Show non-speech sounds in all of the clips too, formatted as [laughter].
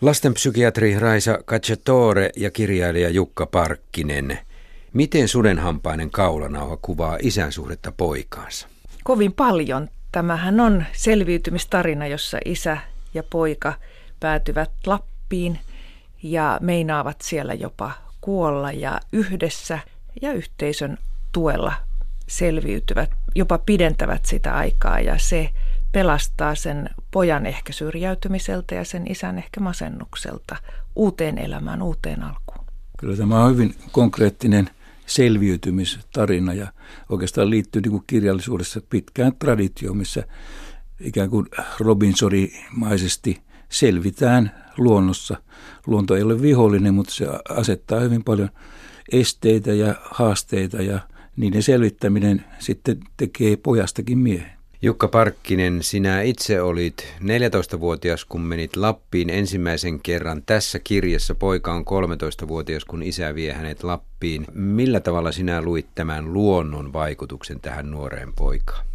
Lastenpsykiatri Raisa Cacciatore ja kirjailija Jukka Parkkinen. Miten sudenhampainen kaulanauha kuvaa isän suhdetta poikaansa? Kovin paljon. Tämähän on selviytymistarina, jossa isä ja poika päätyvät Lappiin ja meinaavat siellä jopa kuolla ja yhdessä ja yhteisön tuella selviytyvät, jopa pidentävät sitä aikaa ja se pelastaa sen pojan ehkä syrjäytymiseltä ja sen isän ehkä masennukselta uuteen elämään, uuteen alkuun. Kyllä tämä on hyvin konkreettinen selviytymistarina ja oikeastaan liittyy niin kuin kirjallisuudessa pitkään traditioon, missä ikään kuin Robinsonimaisesti selvitään luonnossa. Luonto ei ole vihollinen, mutta se asettaa hyvin paljon esteitä ja haasteita ja niiden selvittäminen sitten tekee pojastakin miehen. Jukka Parkkinen, sinä itse olit 14-vuotias, kun menit Lappiin ensimmäisen kerran. Tässä kirjassa poika on 13-vuotias, kun isä vie hänet Lappiin. Millä tavalla sinä luit tämän luonnon vaikutuksen tähän nuoreen poikaan?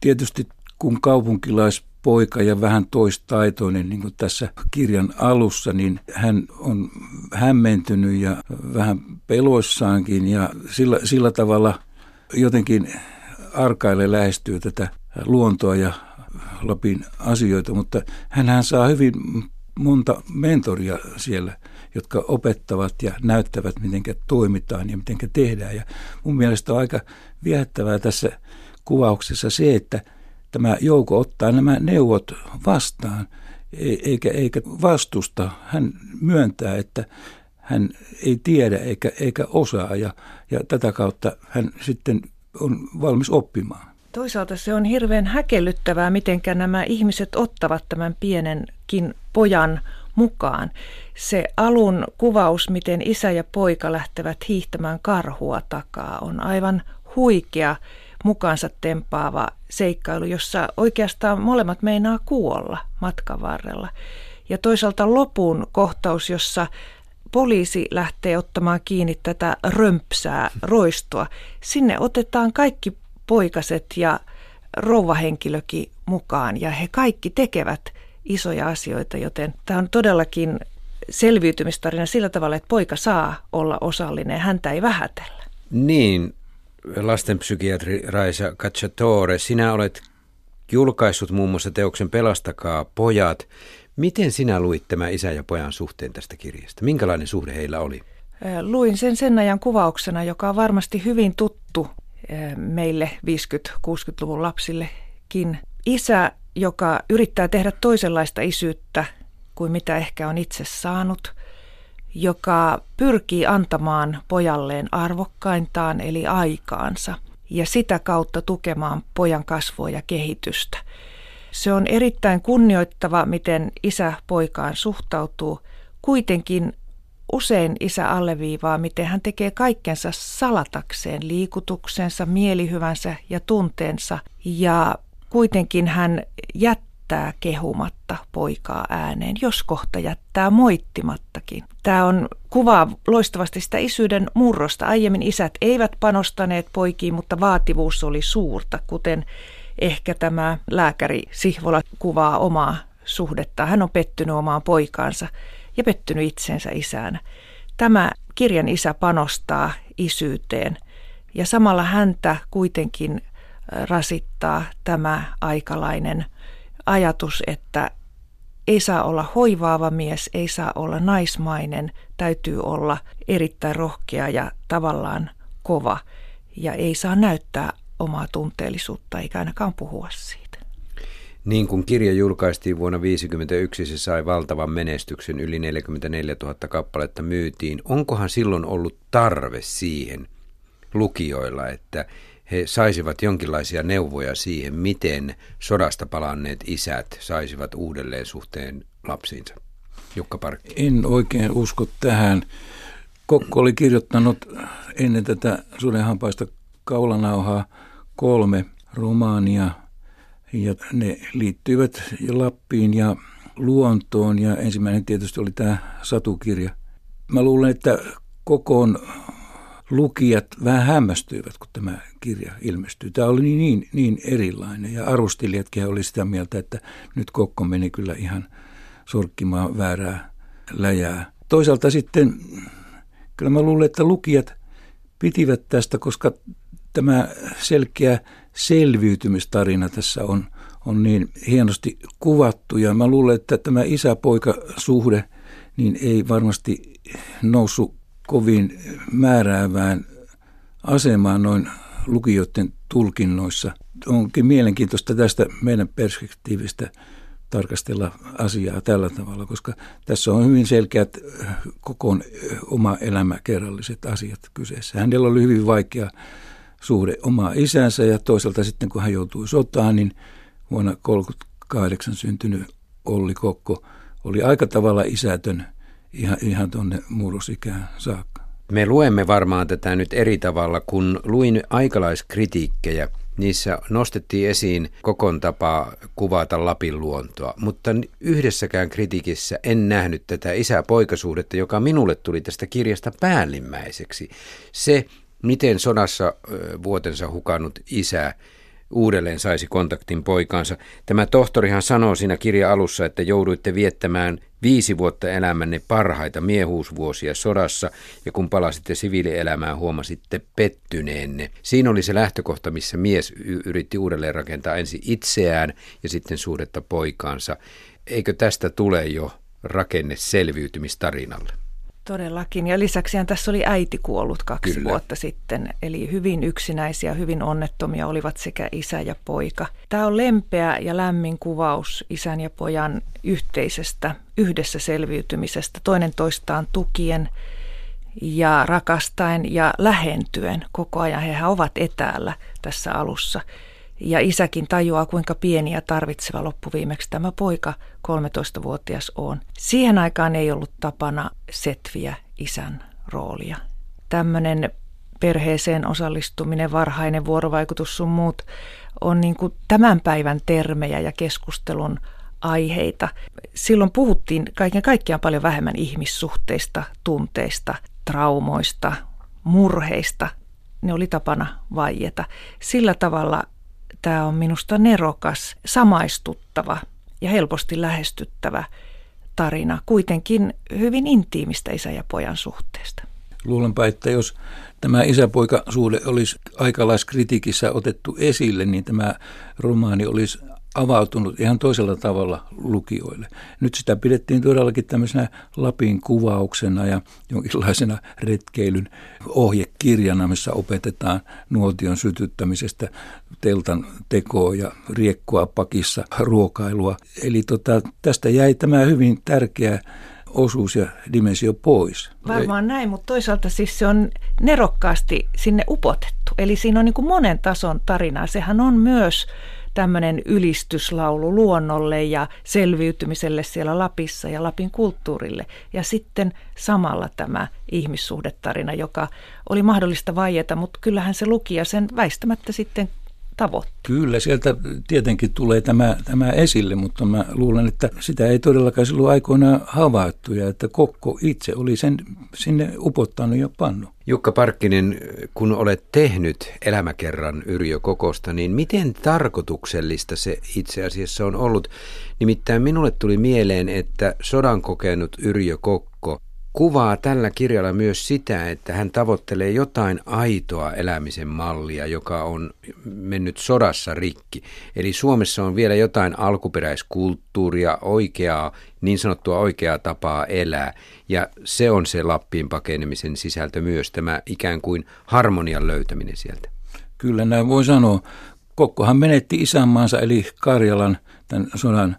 Tietysti kun kaupunkilaispoika ja vähän toistaitoinen, niin kuin tässä kirjan alussa, niin hän on hämmentynyt ja vähän peloissaankin ja sillä, sillä tavalla jotenkin arkaille lähestyy tätä luontoa ja Lapin asioita, mutta hän saa hyvin monta mentoria siellä, jotka opettavat ja näyttävät, miten toimitaan ja miten tehdään. Ja mun mielestä on aika viehättävää tässä kuvauksessa se, että tämä jouko ottaa nämä neuvot vastaan, e- eikä, eikä vastusta. Hän myöntää, että hän ei tiedä eikä, eikä osaa ja, ja tätä kautta hän sitten on valmis oppimaan. Toisaalta se on hirveän häkellyttävää, miten nämä ihmiset ottavat tämän pienenkin pojan mukaan. Se alun kuvaus, miten isä ja poika lähtevät hiihtämään karhua takaa, on aivan huikea mukaansa tempaava seikkailu, jossa oikeastaan molemmat meinaa kuolla matkan varrella. Ja toisaalta lopun kohtaus, jossa poliisi lähtee ottamaan kiinni tätä römpsää roistoa. Sinne otetaan kaikki poikaset ja rouvahenkilökin mukaan ja he kaikki tekevät isoja asioita, joten tämä on todellakin selviytymistarina sillä tavalla, että poika saa olla osallinen, häntä ei vähätellä. Niin, lastenpsykiatri Raisa Cacciatore, sinä olet julkaissut muun muassa teoksen Pelastakaa pojat. Miten sinä luit tämä isä ja pojan suhteen tästä kirjasta? Minkälainen suhde heillä oli? Luin sen sen ajan kuvauksena, joka on varmasti hyvin tuttu meille 50-60-luvun lapsillekin. Isä, joka yrittää tehdä toisenlaista isyyttä kuin mitä ehkä on itse saanut, joka pyrkii antamaan pojalleen arvokkaintaan eli aikaansa ja sitä kautta tukemaan pojan kasvua ja kehitystä. Se on erittäin kunnioittava, miten isä poikaan suhtautuu. Kuitenkin usein isä alleviivaa, miten hän tekee kaikkensa salatakseen liikutuksensa, mielihyvänsä ja tunteensa. Ja kuitenkin hän jättää kehumatta poikaa ääneen, jos kohta jättää moittimattakin. Tämä on kuvaa loistavasti sitä isyyden murrosta. Aiemmin isät eivät panostaneet poikiin, mutta vaativuus oli suurta, kuten ehkä tämä lääkäri Sihvola kuvaa omaa suhdetta. Hän on pettynyt omaan poikaansa ja pettynyt itsensä isänä. Tämä kirjan isä panostaa isyyteen ja samalla häntä kuitenkin rasittaa tämä aikalainen ajatus, että ei saa olla hoivaava mies, ei saa olla naismainen, täytyy olla erittäin rohkea ja tavallaan kova ja ei saa näyttää omaa tunteellisuutta eikä ainakaan puhua siitä. Niin kuin kirja julkaistiin vuonna 1951, se sai valtavan menestyksen, yli 44 000 kappaletta myytiin. Onkohan silloin ollut tarve siihen lukijoilla, että he saisivat jonkinlaisia neuvoja siihen, miten sodasta palanneet isät saisivat uudelleen suhteen lapsiinsa? Jukka Parkki. En oikein usko tähän. Kokko oli kirjoittanut ennen tätä sudenhampaista kaulanauhaa kolme romaania ja ne liittyivät Lappiin ja luontoon ja ensimmäinen tietysti oli tämä satukirja. Mä luulen, että kokoon lukijat vähän hämmästyivät, kun tämä kirja ilmestyi. Tämä oli niin, niin, niin erilainen ja arvostelijatkin oli sitä mieltä, että nyt Kokko meni kyllä ihan sorkkimaan väärää läjää. Toisaalta sitten kyllä mä luulen, että lukijat pitivät tästä, koska tämä selkeä selviytymistarina tässä on, on niin hienosti kuvattu. Ja mä luulen, että tämä isä-poika-suhde niin ei varmasti noussut kovin määräävään asemaan noin lukijoiden tulkinnoissa. Onkin mielenkiintoista tästä meidän perspektiivistä tarkastella asiaa tällä tavalla, koska tässä on hyvin selkeät koko oma elämäkerralliset asiat kyseessä. Hänellä oli hyvin vaikea suhde omaa isänsä ja toisaalta sitten kun hän joutui sotaan, niin vuonna 1938 syntynyt Olli Kokko oli aika tavalla isätön ihan, ihan tuonne murrosikään saakka. Me luemme varmaan tätä nyt eri tavalla, kun luin aikalaiskritiikkejä. Niissä nostettiin esiin kokon tapa kuvata Lapin luontoa, mutta yhdessäkään kritiikissä en nähnyt tätä isä-poikasuhdetta, joka minulle tuli tästä kirjasta päällimmäiseksi. Se, miten sodassa vuotensa hukannut isä uudelleen saisi kontaktin poikaansa. Tämä tohtorihan sanoo siinä kirja alussa, että jouduitte viettämään viisi vuotta elämänne parhaita miehuusvuosia sodassa ja kun palasitte siviilielämään huomasitte pettyneenne. Siinä oli se lähtökohta, missä mies yritti uudelleen rakentaa ensin itseään ja sitten suhdetta poikaansa. Eikö tästä tule jo rakenne selviytymistarinalle? Todellakin. Ja lisäksi tässä oli äiti kuollut kaksi Kyllä. vuotta sitten. Eli hyvin yksinäisiä, hyvin onnettomia olivat sekä isä ja poika. Tämä on lempeä ja lämmin kuvaus isän ja pojan yhteisestä, yhdessä selviytymisestä, toinen toistaan tukien ja rakastaen ja lähentyen koko ajan. Hehän ovat etäällä tässä alussa. Ja isäkin tajuaa, kuinka pieni ja tarvitseva loppuviimeksi tämä poika 13-vuotias on. Siihen aikaan ei ollut tapana setviä isän roolia. Tämmöinen perheeseen osallistuminen, varhainen vuorovaikutus sun muut on niin kuin tämän päivän termejä ja keskustelun aiheita. Silloin puhuttiin kaiken kaikkiaan paljon vähemmän ihmissuhteista, tunteista, traumoista, murheista. Ne oli tapana vaieta. Sillä tavalla tämä on minusta nerokas, samaistuttava ja helposti lähestyttävä tarina, kuitenkin hyvin intiimistä isä ja pojan suhteesta. Luulenpa, että jos tämä isäpoikasuhde olisi aikalaiskritiikissä otettu esille, niin tämä romaani olisi avautunut ihan toisella tavalla lukijoille. Nyt sitä pidettiin todellakin tämmöisenä Lapin kuvauksena ja jonkinlaisena retkeilyn ohjekirjana, missä opetetaan nuotion sytyttämisestä, teltan tekoa ja riekkoa pakissa, ruokailua. Eli tota, tästä jäi tämä hyvin tärkeä osuus ja dimensio pois. Varmaan näin, mutta toisaalta siis se on nerokkaasti sinne upotettu. Eli siinä on niin kuin monen tason tarinaa. Sehän on myös tämmöinen ylistyslaulu luonnolle ja selviytymiselle siellä Lapissa ja Lapin kulttuurille. Ja sitten samalla tämä ihmissuhdetarina, joka oli mahdollista vaieta, mutta kyllähän se lukija sen väistämättä sitten tavoitti. Kyllä, sieltä tietenkin tulee tämä, tämä esille, mutta mä luulen, että sitä ei todellakaan silloin aikoinaan havaittu ja että Kokko itse oli sen sinne upottanut ja pannu. Jukka Parkkinen, kun olet tehnyt elämäkerran Yrjö Kokosta, niin miten tarkoituksellista se itse asiassa on ollut? Nimittäin minulle tuli mieleen, että sodan kokenut Yrjö Kokko kuvaa tällä kirjalla myös sitä, että hän tavoittelee jotain aitoa elämisen mallia, joka on mennyt sodassa rikki. Eli Suomessa on vielä jotain alkuperäiskulttuuria, oikeaa, niin sanottua oikeaa tapaa elää. Ja se on se Lappiin pakenemisen sisältö myös, tämä ikään kuin harmonian löytäminen sieltä. Kyllä näin voi sanoa. Kokkohan menetti isänmaansa eli Karjalan tämän sodan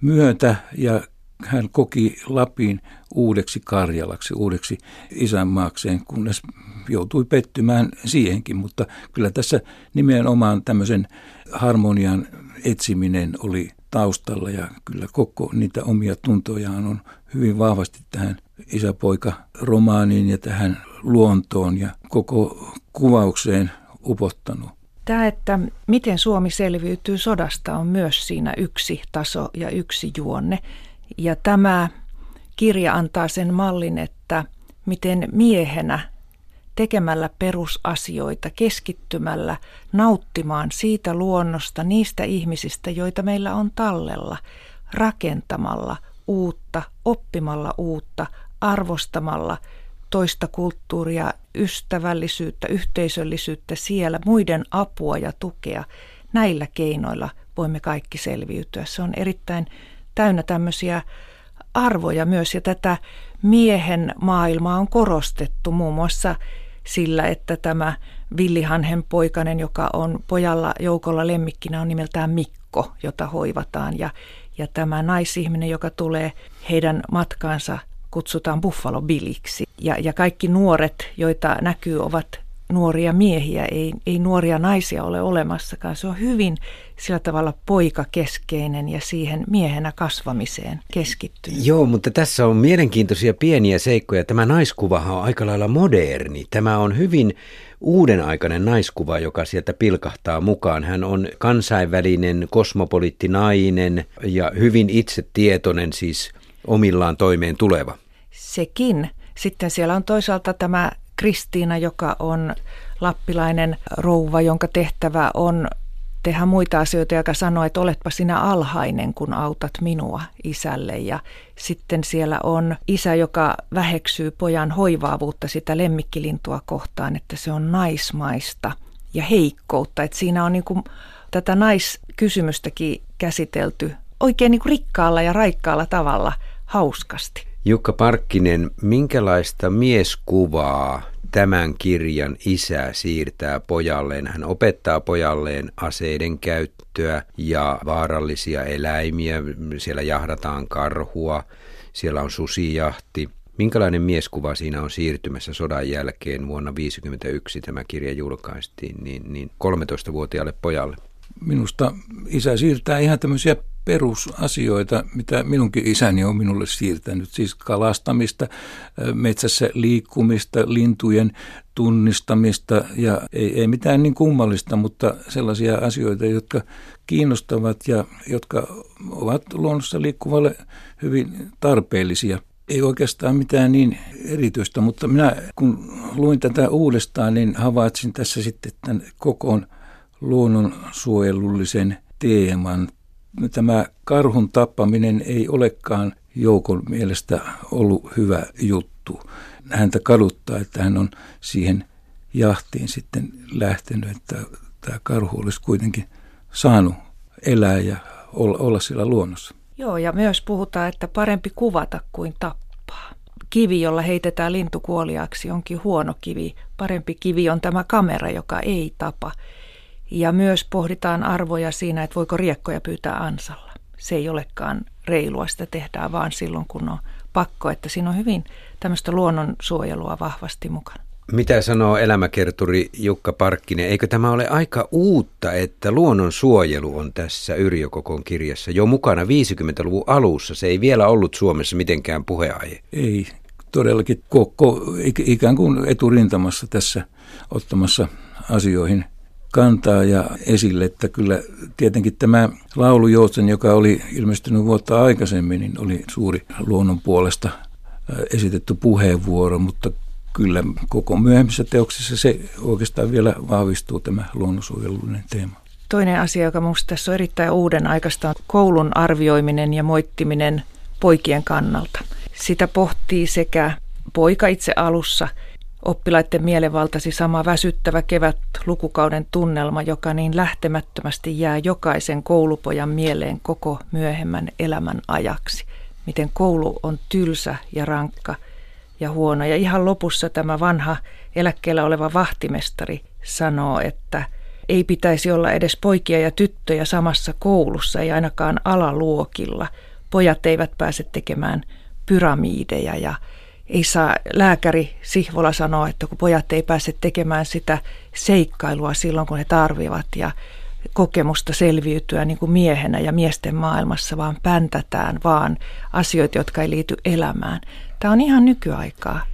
myötä ja hän koki Lapin uudeksi Karjalaksi, uudeksi isänmaakseen, kunnes joutui pettymään siihenkin. Mutta kyllä tässä nimenomaan tämmöisen harmonian etsiminen oli taustalla ja kyllä koko niitä omia tuntojaan on hyvin vahvasti tähän isäpoika-romaaniin ja tähän luontoon ja koko kuvaukseen upottanut. Tämä, että miten Suomi selviytyy sodasta, on myös siinä yksi taso ja yksi juonne. Ja tämä kirja antaa sen mallin, että miten miehenä tekemällä perusasioita, keskittymällä, nauttimaan siitä luonnosta, niistä ihmisistä, joita meillä on tallella, rakentamalla uutta oppimalla uutta, arvostamalla toista kulttuuria, ystävällisyyttä, yhteisöllisyyttä siellä, muiden apua ja tukea. Näillä keinoilla voimme kaikki selviytyä. Se on erittäin täynnä tämmöisiä arvoja myös ja tätä miehen maailmaa on korostettu muun muassa sillä, että tämä villihanhen poikanen, joka on pojalla joukolla lemmikkinä, on nimeltään Mikko, jota hoivataan. Ja, ja tämä naisihminen, joka tulee heidän matkaansa, kutsutaan Buffalo Billiksi. Ja, ja kaikki nuoret, joita näkyy, ovat nuoria miehiä, ei, ei nuoria naisia ole olemassakaan. Se on hyvin sillä tavalla poikakeskeinen ja siihen miehenä kasvamiseen keskittynyt. Joo, mutta tässä on mielenkiintoisia pieniä seikkoja. Tämä naiskuvahan on aika lailla moderni. Tämä on hyvin uuden aikainen naiskuva, joka sieltä pilkahtaa mukaan. Hän on kansainvälinen kosmopoliittinainen ja hyvin itsetietoinen, siis omillaan toimeen tuleva. Sekin. Sitten siellä on toisaalta tämä Kristiina, joka on lappilainen rouva, jonka tehtävä on tehdä muita asioita, joka sanoo, että oletpa sinä alhainen, kun autat minua isälle. Ja sitten siellä on isä, joka väheksyy pojan hoivaavuutta sitä lemmikkilintua kohtaan, että se on naismaista ja heikkoutta. Että siinä on niin kuin tätä naiskysymystäkin käsitelty oikein niin kuin rikkaalla ja raikkaalla tavalla hauskasti. Jukka Parkkinen, minkälaista mieskuvaa tämän kirjan isä siirtää pojalleen? Hän opettaa pojalleen aseiden käyttöä ja vaarallisia eläimiä. Siellä jahdataan karhua, siellä on susijahti. Minkälainen mieskuva siinä on siirtymässä sodan jälkeen vuonna 1951 tämä kirja julkaistiin, niin, niin 13-vuotiaalle pojalle? Minusta isä siirtää ihan tämmöisiä perusasioita, mitä minunkin isäni on minulle siirtänyt, siis kalastamista, metsässä liikkumista, lintujen tunnistamista ja ei, ei mitään niin kummallista, mutta sellaisia asioita, jotka kiinnostavat ja jotka ovat luonnossa liikkuvalle hyvin tarpeellisia. Ei oikeastaan mitään niin erityistä, mutta minä kun luin tätä uudestaan, niin havaitsin tässä sitten tämän kokoon luonnonsuojelullisen teeman tämä karhun tappaminen ei olekaan joukon mielestä ollut hyvä juttu. Häntä kaduttaa, että hän on siihen jahtiin sitten lähtenyt, että tämä karhu olisi kuitenkin saanut elää ja olla, olla siellä luonnossa. Joo, ja myös puhutaan, että parempi kuvata kuin tappaa. Kivi, jolla heitetään lintu kuoliaksi, onkin huono kivi. Parempi kivi on tämä kamera, joka ei tapa. Ja myös pohditaan arvoja siinä, että voiko riekkoja pyytää ansalla. Se ei olekaan reilua, sitä tehdään vaan silloin, kun on pakko, että siinä on hyvin tämmöistä luonnonsuojelua vahvasti mukana. Mitä sanoo elämäkerturi Jukka Parkkinen? Eikö tämä ole aika uutta, että luonnonsuojelu on tässä Yrjö Kokon kirjassa jo mukana 50-luvun alussa? Se ei vielä ollut Suomessa mitenkään puheaihe. Ei, todellakin koko, ikään kuin eturintamassa tässä ottamassa asioihin kantaa ja esille, että kyllä tietenkin tämä laulujoutsen, joka oli ilmestynyt vuotta aikaisemmin, niin oli suuri luonnon puolesta esitetty puheenvuoro, mutta kyllä koko myöhemmissä teoksissa se oikeastaan vielä vahvistuu tämä luonnonsuojelullinen teema. Toinen asia, joka minusta tässä on erittäin uuden aikaista, on koulun arvioiminen ja moittiminen poikien kannalta. Sitä pohtii sekä poika itse alussa – Oppilaiden mielevaltasi sama väsyttävä kevät lukukauden tunnelma, joka niin lähtemättömästi jää jokaisen koulupojan mieleen koko myöhemmän elämän ajaksi. Miten koulu on tylsä ja rankka ja huono. Ja ihan lopussa tämä vanha eläkkeellä oleva vahtimestari sanoo, että ei pitäisi olla edes poikia ja tyttöjä samassa koulussa, ei ainakaan alaluokilla. Pojat eivät pääse tekemään pyramideja ja ei saa lääkäri Sihvola sanoa, että kun pojat ei pääse tekemään sitä seikkailua silloin, kun he tarvivat ja kokemusta selviytyä niin kuin miehenä ja miesten maailmassa, vaan päntätään vaan asioita, jotka ei liity elämään. Tämä on ihan nykyaikaa.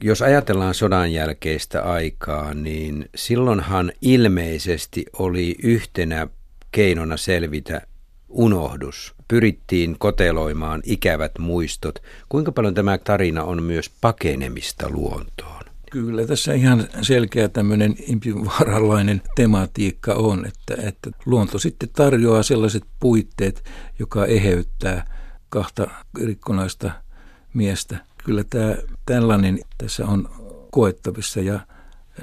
Jos ajatellaan sodan jälkeistä aikaa, niin silloinhan ilmeisesti oli yhtenä keinona selvitä unohdus. Pyrittiin koteloimaan ikävät muistot. Kuinka paljon tämä tarina on myös pakenemista luontoon? Kyllä tässä ihan selkeä tämmöinen impivaaralainen tematiikka on, että, että luonto sitten tarjoaa sellaiset puitteet, joka eheyttää kahta rikkonaista miestä. Kyllä tämä tällainen tässä on koettavissa ja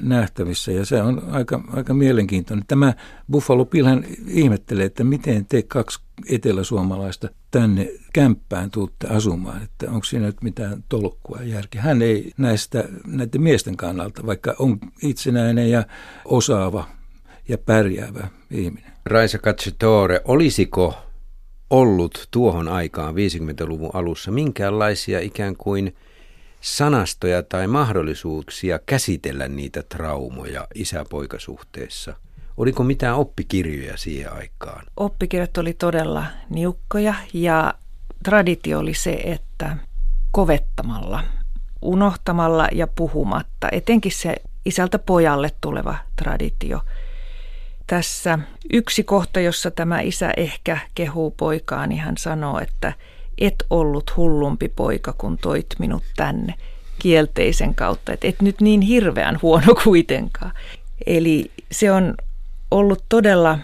nähtävissä ja se on aika, aika mielenkiintoinen. Tämä Buffalo Bill hän ihmettelee, että miten te kaksi eteläsuomalaista tänne kämppään tuutte asumaan, että onko siinä nyt mitään tolkkua ja järkeä. Hän ei näistä näiden miesten kannalta, vaikka on itsenäinen ja osaava ja pärjäävä ihminen. Raisa Cacciatore, olisiko ollut tuohon aikaan 50-luvun alussa minkäänlaisia ikään kuin sanastoja tai mahdollisuuksia käsitellä niitä traumoja isä-poikasuhteessa? Oliko mitään oppikirjoja siihen aikaan? Oppikirjat oli todella niukkoja ja traditio oli se, että kovettamalla, unohtamalla ja puhumatta, etenkin se isältä pojalle tuleva traditio. Tässä yksi kohta, jossa tämä isä ehkä kehuu poikaa, niin hän sanoo, että et ollut hullumpi poika, kun toit minut tänne kielteisen kautta, että et nyt niin hirveän huono [laughs] kuitenkaan. Eli se on ollut todella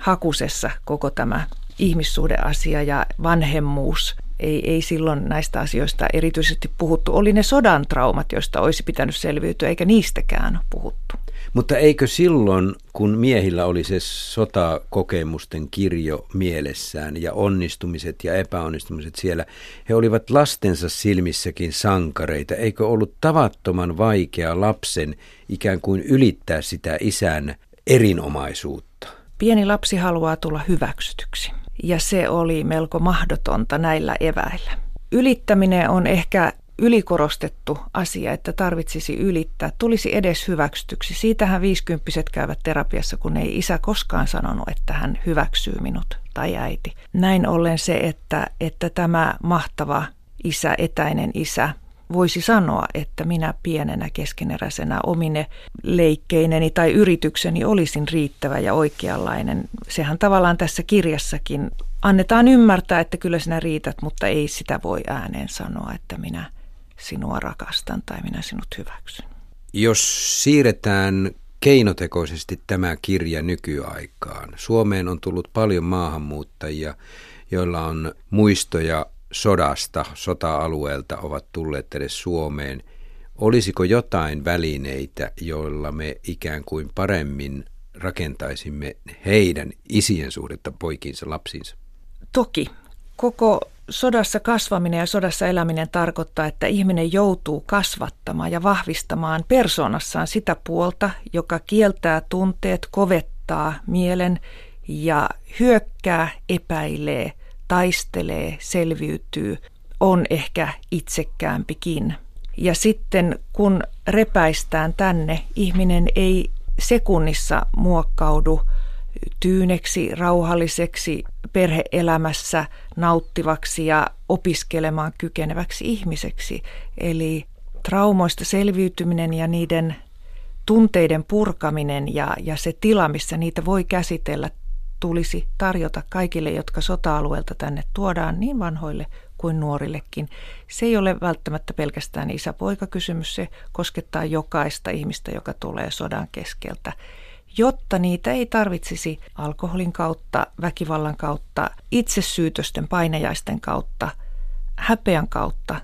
hakusessa koko tämä ihmissuhdeasia ja vanhemmuus. Ei, ei silloin näistä asioista erityisesti puhuttu. Oli ne sodan traumat, joista olisi pitänyt selviytyä, eikä niistäkään puhuttu. Mutta eikö silloin, kun miehillä oli se sotakokemusten kirjo mielessään ja onnistumiset ja epäonnistumiset siellä, he olivat lastensa silmissäkin sankareita. Eikö ollut tavattoman vaikea lapsen ikään kuin ylittää sitä isän erinomaisuutta? Pieni lapsi haluaa tulla hyväksytyksi ja se oli melko mahdotonta näillä eväillä. Ylittäminen on ehkä ylikorostettu asia, että tarvitsisi ylittää, tulisi edes hyväksytyksi. Siitähän viisikymppiset käyvät terapiassa, kun ei isä koskaan sanonut, että hän hyväksyy minut tai äiti. Näin ollen se, että, että tämä mahtava isä, etäinen isä, voisi sanoa, että minä pienenä keskeneräisenä omine leikkeineni tai yritykseni olisin riittävä ja oikeanlainen. Sehän tavallaan tässä kirjassakin annetaan ymmärtää, että kyllä sinä riität, mutta ei sitä voi ääneen sanoa, että minä sinua rakastan tai minä sinut hyväksyn. Jos siirretään keinotekoisesti tämä kirja nykyaikaan. Suomeen on tullut paljon maahanmuuttajia, joilla on muistoja sodasta, sota-alueelta ovat tulleet edes Suomeen. Olisiko jotain välineitä, joilla me ikään kuin paremmin rakentaisimme heidän isien suhdetta poikiinsa lapsiinsa? Toki. Koko sodassa kasvaminen ja sodassa eläminen tarkoittaa, että ihminen joutuu kasvattamaan ja vahvistamaan persoonassaan sitä puolta, joka kieltää tunteet, kovettaa mielen ja hyökkää, epäilee, taistelee, selviytyy, on ehkä itsekäämpikin. Ja sitten kun repäistään tänne, ihminen ei sekunnissa muokkaudu tyyneksi, rauhalliseksi, perheelämässä nauttivaksi ja opiskelemaan kykeneväksi ihmiseksi. Eli traumoista selviytyminen ja niiden tunteiden purkaminen ja, ja se tila, missä niitä voi käsitellä, tulisi tarjota kaikille, jotka sota-alueelta tänne tuodaan, niin vanhoille kuin nuorillekin. Se ei ole välttämättä pelkästään isä-poika-kysymys, se koskettaa jokaista ihmistä, joka tulee sodan keskeltä jotta niitä ei tarvitsisi alkoholin kautta, väkivallan kautta, itsesyytösten, painejaisten kautta, häpeän kautta,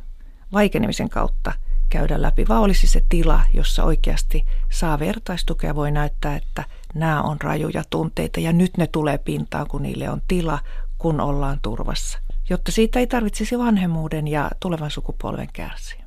vaikenemisen kautta käydä läpi, vaan olisi se tila, jossa oikeasti saa vertaistukea, voi näyttää, että nämä on rajuja tunteita ja nyt ne tulee pintaan, kun niille on tila, kun ollaan turvassa, jotta siitä ei tarvitsisi vanhemmuuden ja tulevan sukupolven kärsiä.